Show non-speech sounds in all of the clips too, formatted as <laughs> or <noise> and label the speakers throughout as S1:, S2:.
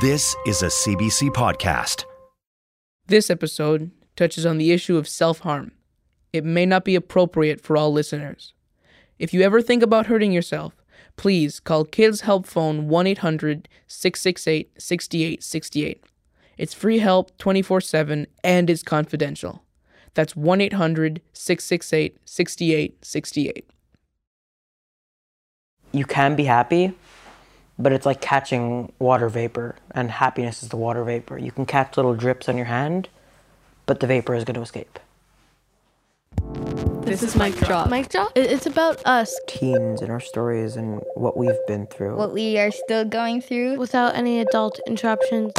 S1: This is a CBC podcast.
S2: This episode touches on the issue of self harm. It may not be appropriate for all listeners. If you ever think about hurting yourself, please call Kids Help Phone 1 800 668 6868. It's free help 24 7 and is confidential. That's 1 800 668 6868.
S3: You can be happy, but it's like catching water vapor, and happiness is the water vapor. You can catch little drips on your hand, but the vapor is going to escape.
S4: This, is Mic Drop.
S5: Mic drop?
S4: It's about us
S3: Teens and our stories and what we've been through.
S5: What we are still going through.
S4: without any adult interruptions.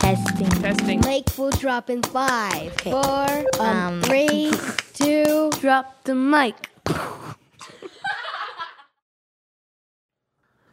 S5: Testing.
S2: Testing.
S6: Mic will drop in five, four, um,
S5: Um,
S6: three, <laughs> two.
S4: Drop the mic.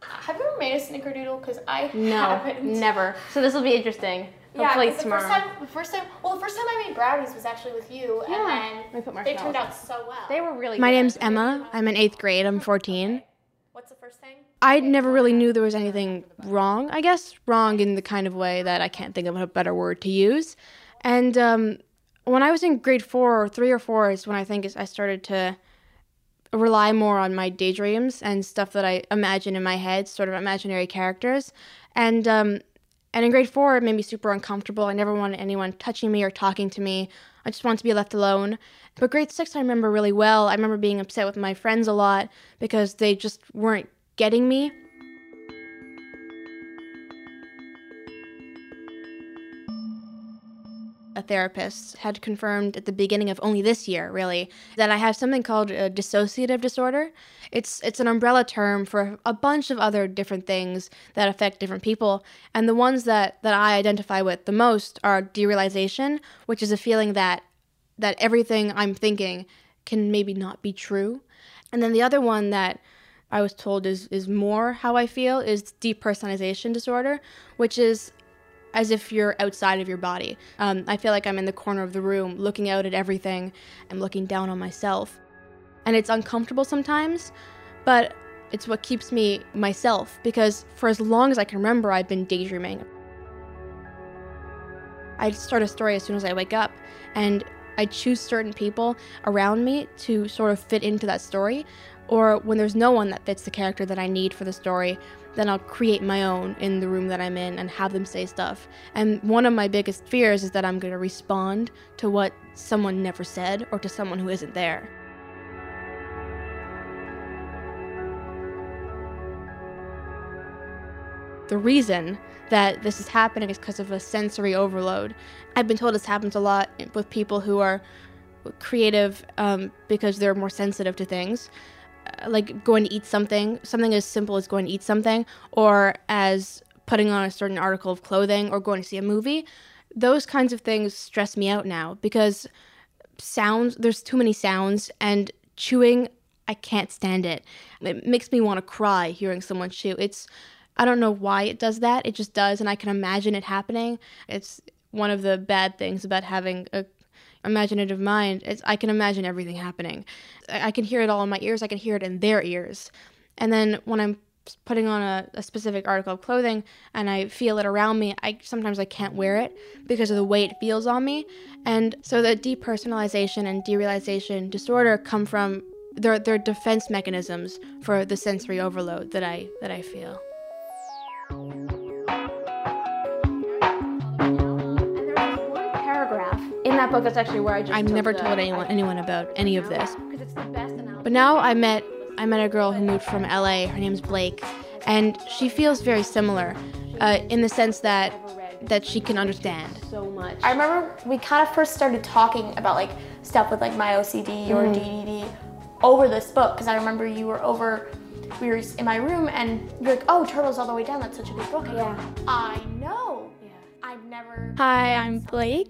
S7: Have you ever made a snickerdoodle? Because I
S8: No,
S7: haven't.
S8: never. So this will be interesting.
S7: Yeah,
S8: Hopefully
S7: 'cause the first time, the first time, well, the first time I made brownies was actually with you,
S8: Yeah,
S7: and
S8: we
S7: then
S8: put
S7: they turned out so well.
S8: they were really.
S4: My
S8: good.
S4: name's Emma. I'm in eighth grade. I'm 14.
S7: What's the first thing?
S4: I never really knew there was anything wrong, I guess. Wrong in the kind of way that I can't think of a better word to use. And um, when I was in grade four or three or four is when I think is I started to rely more on my daydreams and stuff that I imagine in my head, sort of imaginary characters. And um, and in grade four, it made me super uncomfortable. I never wanted anyone touching me or talking to me. I just wanted to be left alone. But grade six, I remember really well. I remember being upset with my friends a lot because they just weren't getting me. A therapist had confirmed at the beginning of only this year, really, that I have something called a dissociative disorder. It's it's an umbrella term for a bunch of other different things that affect different people, and the ones that that I identify with the most are derealization, which is a feeling that that everything I'm thinking can maybe not be true. And then the other one that I was told is is more how I feel is depersonalization disorder, which is as if you're outside of your body. Um, I feel like I'm in the corner of the room looking out at everything and looking down on myself. And it's uncomfortable sometimes, but it's what keeps me myself because for as long as I can remember, I've been daydreaming. I start a story as soon as I wake up, and I choose certain people around me to sort of fit into that story. Or when there's no one that fits the character that I need for the story, then I'll create my own in the room that I'm in and have them say stuff. And one of my biggest fears is that I'm going to respond to what someone never said or to someone who isn't there. The reason that this is happening is because of a sensory overload. I've been told this happens a lot with people who are creative um, because they're more sensitive to things like going to eat something, something as simple as going to eat something, or as putting on a certain article of clothing, or going to see a movie. Those kinds of things stress me out now because sounds, there's too many sounds, and chewing, I can't stand it. It makes me want to cry hearing someone chew. It's, I don't know why it does that. It just does, and I can imagine it happening. It's one of the bad things about having a imaginative mind, it's, I can imagine everything happening. I, can hear it all in my ears, I can hear it in their ears. And then when I'm putting on a, a specific article of clothing and I feel it around me, I sometimes I can't wear it because of the way it feels on me. And so the depersonalization and derealization disorder come from their their defense mechanisms for the sensory overload that I that I feel.
S8: That book. That's actually where I just.
S4: I've never
S8: the-
S4: told anyone anyone about any of this.
S8: Because it's the best.
S4: But now I met I met a girl who moved from LA. Her name's Blake, and she feels very similar, uh, in the sense that that she can understand.
S8: so much.
S7: I remember we kind of first started talking about like stuff with like my OCD or DDD over this book because I remember you were over, we were in my room and you're like, oh, Turtles All the Way Down, that's such a good book. I go, I know. Yeah. I've never.
S9: Hi, I'm Blake.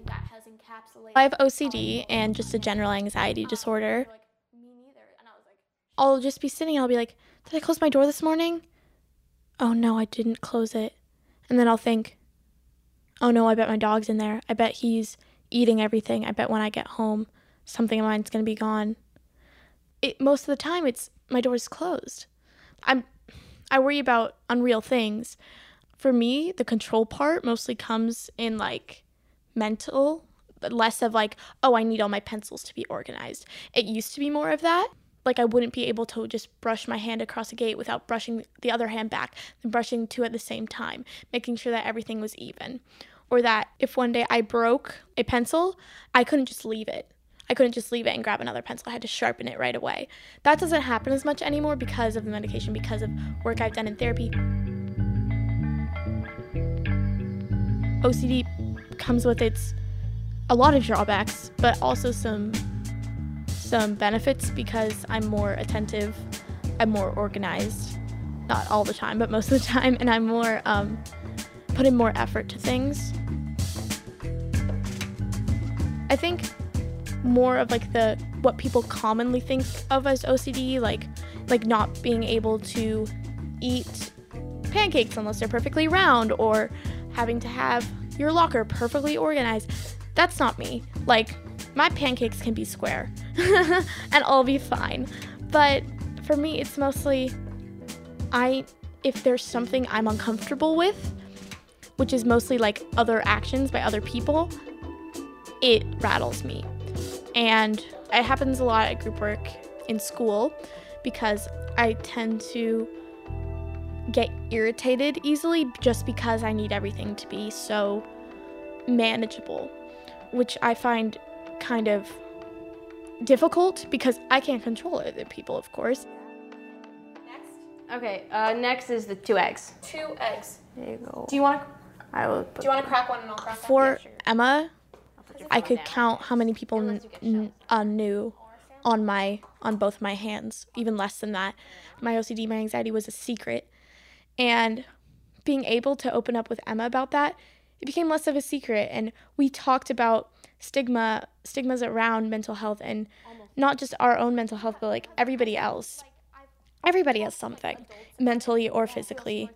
S9: I have OCD and just a general anxiety disorder.
S7: Me neither. And I was like,
S9: I'll just be sitting and I'll be like, Did I close my door this morning? Oh no, I didn't close it. And then I'll think, Oh no, I bet my dog's in there. I bet he's eating everything. I bet when I get home, something of mine's gonna be gone. It, most of the time, it's my door's closed. I'm, I worry about unreal things. for me, the control part mostly comes in like mental, less of like, oh, I need all my pencils to be organized. It used to be more of that. Like I wouldn't be able to just brush my hand across a gate without brushing the other hand back, and brushing two at the same time, making sure that everything was even. Or that if one day I broke a pencil, I couldn't just leave it. I couldn't just leave it and grab another pencil. I had to sharpen it right away. That doesn't happen as much anymore because of the medication, because of work I've done in therapy. OCD comes with its a lot of drawbacks, but also some some benefits because I'm more attentive, I'm more organized, not all the time, but most of the time, and I'm more um, more effort to things. I think more of like the what people commonly think of as OCD, like like not being able to eat pancakes unless they're perfectly round or having to have your locker perfectly organized. That's not me. Like, my pancakes can be square <laughs> and I'll be fine. But for me, it's mostly I, if there's something I'm uncomfortable with, which is mostly like other actions by other people, it rattles me. And it happens a lot at group work in school because I tend to get irritated easily just because I need everything to be so manageable, which I find kind of difficult because I can't control other people, of course. Next.
S8: Okay, uh, next is the two eggs.
S7: Two eggs.
S8: There you go.
S7: Do you want to?
S8: I will
S7: Do you want to crack one and I'll crack one?
S9: For
S7: one?
S9: Emma, I could count how many people n- n- uh, knew on my on both my hands, even less than that. My OCD, my anxiety was a secret, and being able to open up with Emma about that, it became less of a secret. And we talked about stigma, stigmas around mental health, and not just our own mental health, but like everybody else. Everybody has something, mentally or physically.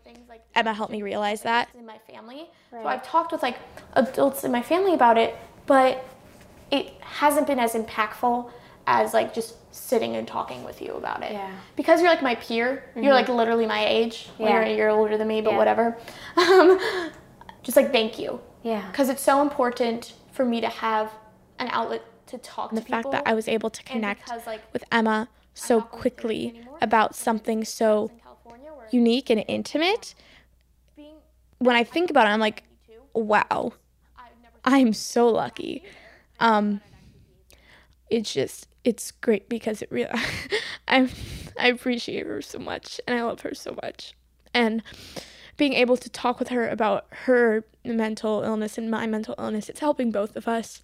S9: Emma helped me realize that.
S7: in my family. So I've talked with like adults in my family about it, but it hasn't been as impactful as like just sitting and talking with you about it.
S8: Yeah.
S7: Because you're like my peer. You're like literally my age. Well,
S8: Yeah.
S7: You're, a year older than me, but
S8: Yeah.
S7: whatever. <laughs> Um, just like thank you.
S8: Yeah.
S7: Because it's so important for me to have an outlet to talk
S9: the
S7: to
S9: fact
S7: people.
S9: that I was able to connect
S7: because, like,
S9: with Emma so
S7: not going to therapy
S9: quickly about something so
S7: in California where
S9: unique and intimate.
S7: being
S9: When I think about it, I'm like, wow, I'm so lucky. Um, it's just, it's great because it really, <laughs> I, I appreciate her so much and I love her so much. And being able to talk with her about her mental illness and my mental illness, it's helping both of us.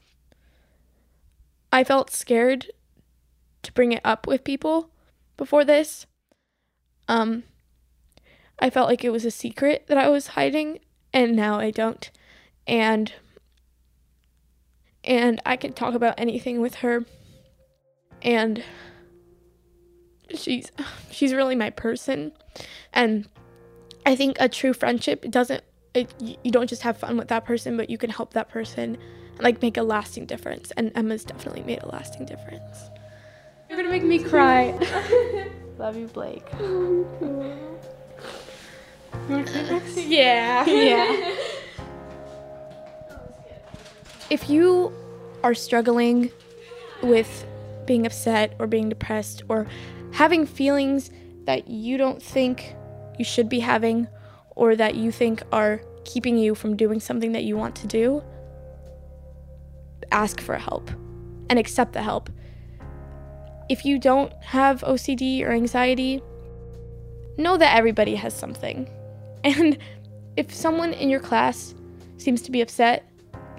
S9: I felt scared to bring it up with people before this. Um, I felt like it was a secret that I was hiding, and now I don't. And and I can talk about anything with her. And she's she's really my person. And I think a true friendship doesn't it, you you don't just have fun with that person, but you can help that person and like make a lasting difference. And Emma's definitely made a lasting difference.
S8: You're gonna make me cry. <laughs> Love you, Blake. <laughs>
S9: Oh, <laughs> yeah. Yeah. if you are struggling with being upset or being depressed or having feelings that you don't think you should be having or that you think are keeping you from doing something that you want to do, ask for help and accept the help. If you don't have OCD or anxiety, know that everybody has something. <laughs> And if someone in your class seems to be upset,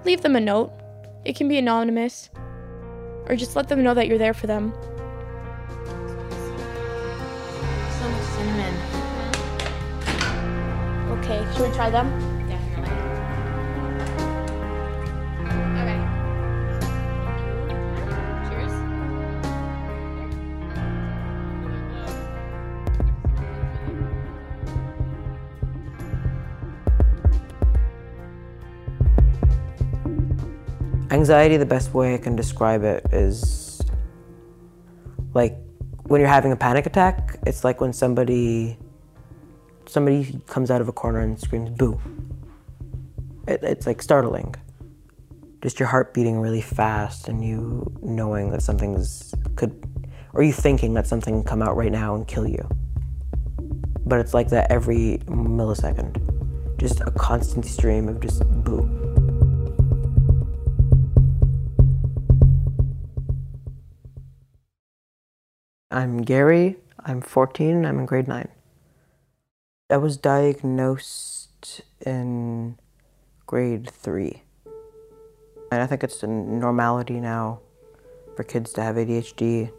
S9: leave them a note. It can be anonymous. Or just let them know that you're there for them. Okay, should we try them?
S8: Okay. Cheers.
S3: Anxiety, the best way I can describe it is like when you're having a panic attack, it's like when somebody somebody comes out of a corner and screams boo. It, it's like startling. Just your heart beating really fast and you knowing that something's could, or you thinking that something can come out right now and kill you. But it's like that every millisecond. Just a constant stream of just boo. I'm Gary. I'm 14. I'm in grade 9. I was diagnosed in grade 3. And I think it's a normality now for kids to have ADHD.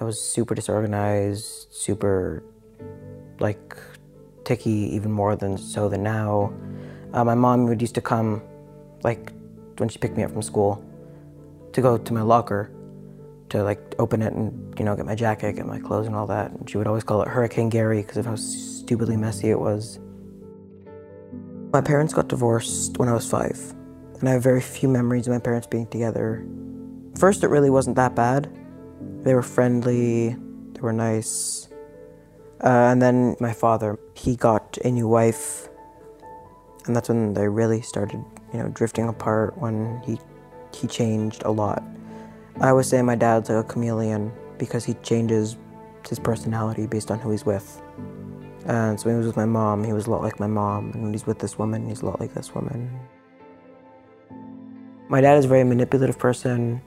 S3: I was super disorganized, super like ticky, even more than so than now. Uh, my mom would used to come, like when she picked me up from school, to go to my locker to like open it and you know get my jacket, get my clothes and all that. And she would always call it Hurricane Gary because of how stupidly messy it was. My parents got divorced when I was five, and I have very few memories of my parents being together. First, it really wasn't that bad. They were friendly, they were nice. Uh, and then my father, he got a new wife, and that's when they really started, you know, drifting apart. When he he changed a lot. I always say my dad's like a chameleon because he changes his personality based on who he's with. And so when he was with my mom, he was a lot like my mom. And when he's with this woman, he's a lot like this woman. My dad is a very manipulative person,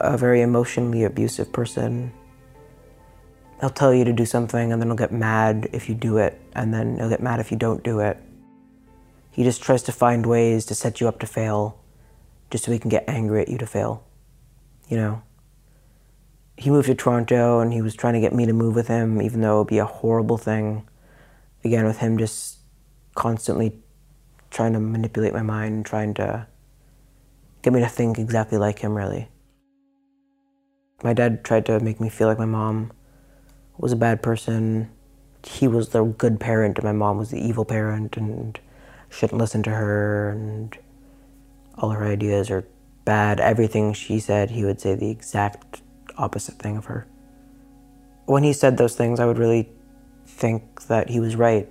S3: a very emotionally abusive person. He'll tell you to do something and then he'll get mad if you do it, and then he'll get mad if you don't do it. He just tries to find ways to set you up to fail, just so he can get angry at you to fail you know. He moved to Toronto and he was trying to get me to move with him, even though it would be a horrible thing. Again, with him just constantly trying to manipulate my mind, trying to get me to think exactly like him, really. My dad tried to make me feel like my mom was a bad person. He was the good parent, and my mom was the evil parent, and shouldn't listen to her, and all her ideas are bad, everything she said, he would say the exact opposite thing of her. When he said those things, I would really think that he was right.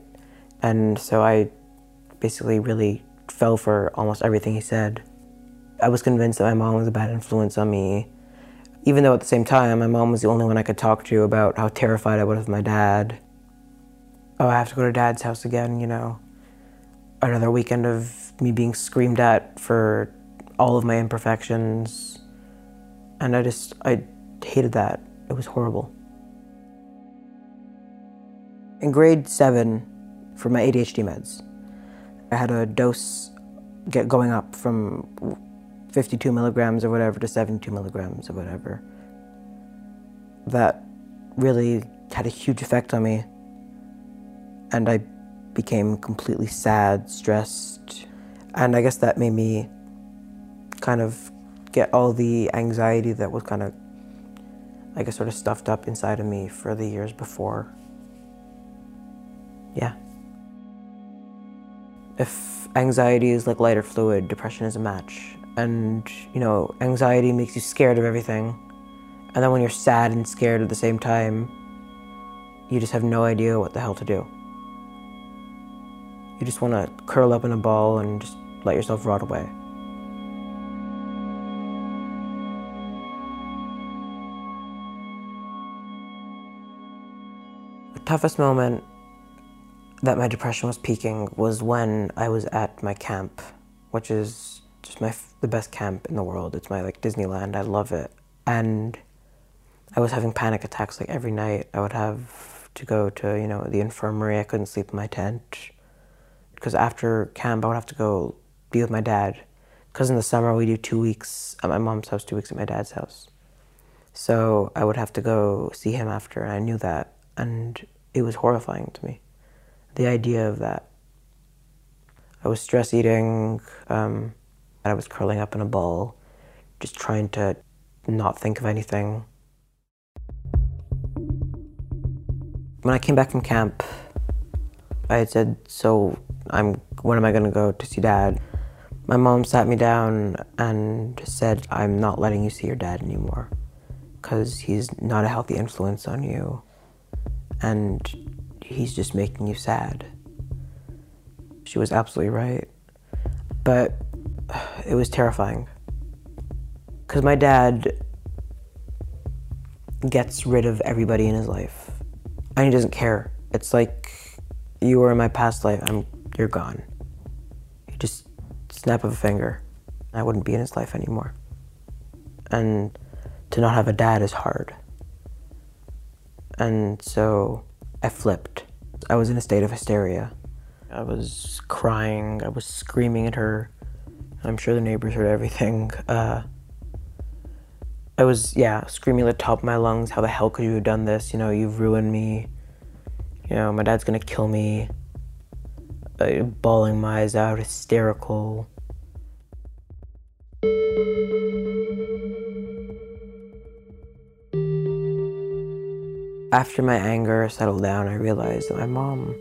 S3: And so I basically really fell for almost everything he said. I was convinced that my mom was a bad influence on me, even though at the same time, my mom was the only one I could talk to about how terrified I was of my dad. Oh, I have to go to dad's house again, you know. Another weekend of me being screamed at for all of my imperfections. And I just, I hated that. It was horrible. In grade seven, for my ADHD meds, I had a dose get going up from 52 milligrams or whatever to 72 milligrams or whatever. That really had a huge effect on me. And I became completely sad, stressed. And I guess that made me kind of get all the anxiety that was kind of, I guess, sort of stuffed up inside of me for the years before. Yeah. If anxiety is like lighter fluid, depression is a match. And, you know, anxiety makes you scared of everything. And then when you're sad and scared at the same time, you just have no idea what the hell to do. You just want to curl up in a ball and just let yourself rot away. Toughest moment that my depression was peaking was when I was at my camp, which is just my the best camp in the world. It's my like Disneyland. I love it. And I was having panic attacks like every night. I would have to go to, you know, the infirmary. I couldn't sleep in my tent because after camp I would have to go be with my dad. Because in the summer we do two weeks at my mom's house, two weeks at my dad's house. So I would have to go see him after, and I knew that. And it was horrifying to me. The idea of that. I was stress eating, um, I was curling up in a ball, just trying to not think of anything. When I came back from camp, I had said, So, I'm, when am I going to go to see dad? My mom sat me down and said, I'm not letting you see your dad anymore because he's not a healthy influence on you and he's just making you sad. She was absolutely right. But it was terrifying. Because my dad gets rid of everybody in his life. And he doesn't care. It's like you were in my past life, I'm you're gone. You just snap of a finger. I wouldn't be in his life anymore. And to not have a dad is hard. And so I flipped. I was in a state of hysteria. I was crying, I was screaming at her. I'm sure the neighbors heard everything. <laughs> Uh, I was, yeah, screaming at the top of my lungs, how the hell could you have done this? You know, you've ruined me. You know, my dad's gonna kill me. Uh, bawling my eyes out, hysterical. After my anger settled down, I realized that my mom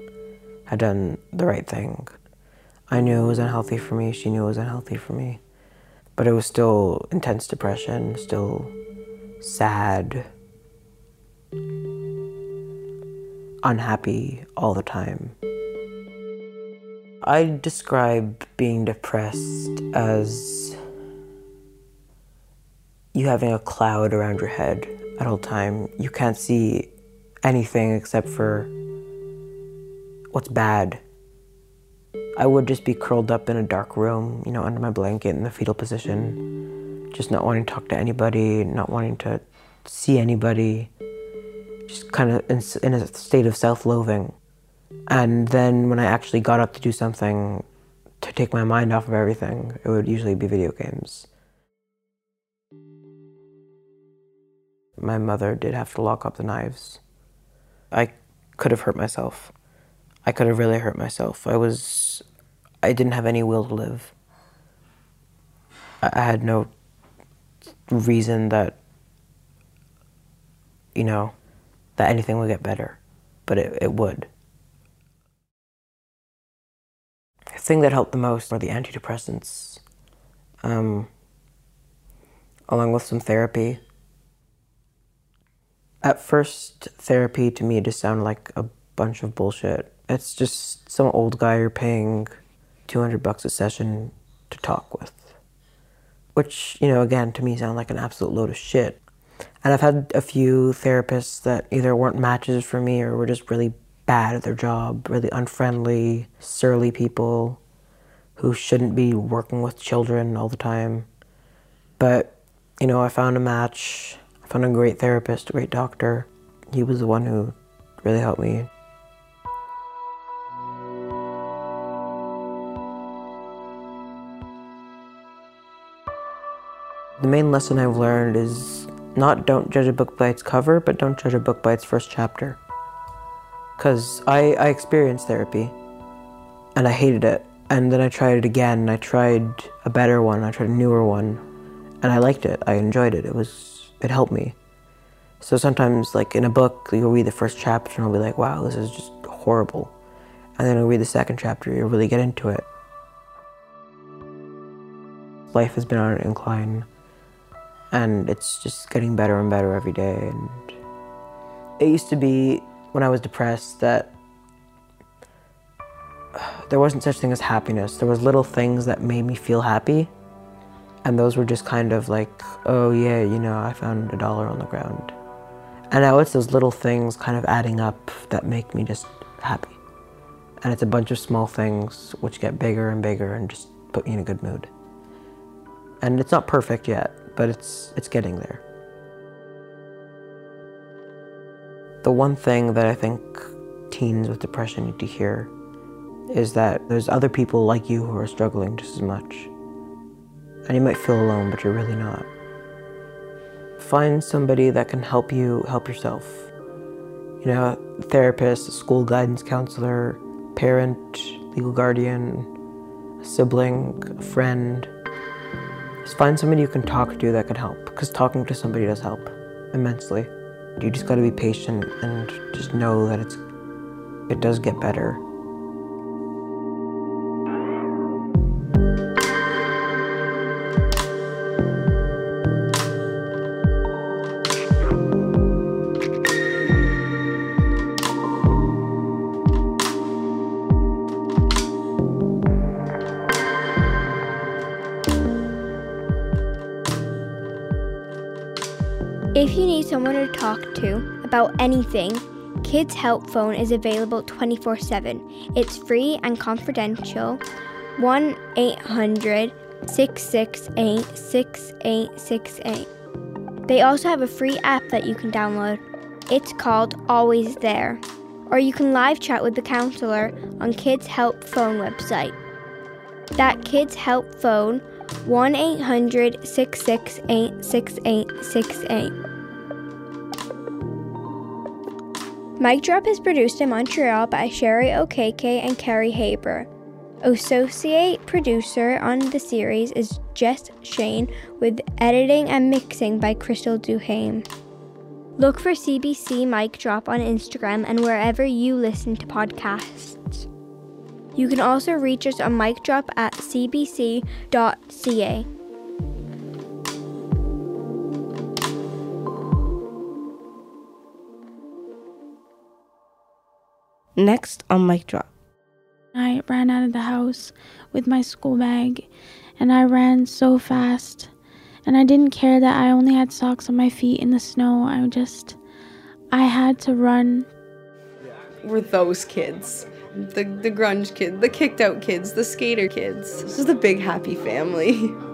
S3: had done the right thing. I knew it was unhealthy for me, she knew it was unhealthy for me. But it was still intense depression, still sad, unhappy all the time. I describe being depressed as you having a cloud around your head at all time. You can't see anything except for what's bad. I would just be curled up in a dark room, you know, under my blanket in the fetal position, just not wanting to talk to anybody, not wanting to see anybody, just kind of in, in a state of self loathing. And then when I actually got up to do something to take my mind off of everything, it would usually be video games. My mother did have to lock up the knives. I could have hurt myself. I could have really hurt myself. I was, I didn't have any will to live. I had no reason that, you know, that anything would get better, but it, it would. The thing that helped the most were the antidepressants, um, along with some therapy. At first, therapy to me just sounded like a bunch of bullshit. It's just some old guy you're paying 200 bucks a session to talk with. Which, you know, again, to me sound like an absolute load of shit. And I've had a few therapists that either weren't matches for me or were just really bad at their job, really unfriendly, surly people who shouldn't be working with children all the time. But, you know, I found a match I found a great therapist, a great doctor. He was the one who really helped me. The main lesson I've learned is not don't judge a book by its cover, but don't judge a book by its first chapter. Because I, I experienced therapy and I hated it. And then I tried it again I tried a better one, I tried a newer one, and I liked it. I enjoyed it. It was it helped me. So sometimes, like in a book, you'll read the first chapter and I'll be like, wow, this is just horrible. And then you'll read the second chapter, you'll really get into it. Life has been on an incline, and it's just getting better and better every day. And it used to be when I was depressed that <sighs> there wasn't such thing as happiness. There was little things that made me feel happy and those were just kind of like, oh yeah, you know, I found a dollar on the ground. And now it's those little things kind of adding up that make me just happy. And it's a bunch of small things which get bigger and bigger and just put me in a good mood. And it's not perfect yet, but it's it's getting there. The one thing that I think teens with depression need to hear is that there's other people like you who are struggling just as much. And you might feel alone, but you're really not. Find somebody that can help you help yourself. You know, a therapist, a school guidance counselor, parent, legal guardian, a sibling, a friend. Just find somebody you can talk to that can help, because talking to somebody does help immensely. You just got to be patient and just know that it's it does get better.
S6: Someone to talk to about anything, Kids Help Phone is available 24 7. It's free and confidential. 1 800 668 6868. They also have a free app that you can download. It's called Always There. Or you can live chat with the counselor on Kids Help Phone website. That Kids Help Phone 1 800 668 6868. Mic Drop is produced in Montreal by Sherry Okeke and Carrie Haber. Associate producer on the series is Jess Shane, with editing and mixing by Crystal Duhame. Look for CBC Mic Drop on Instagram and wherever you listen to podcasts. You can also reach us on Mic Drop at cbc.ca.
S3: Next on Mic Drop.
S9: I ran out of the house with my school bag and I ran so fast. And I didn't care that I only had socks on my feet in the snow. I just, I had to run.
S8: We're those kids. The, the grunge kids, the kicked out kids, the skater kids. This is the big happy family. <laughs>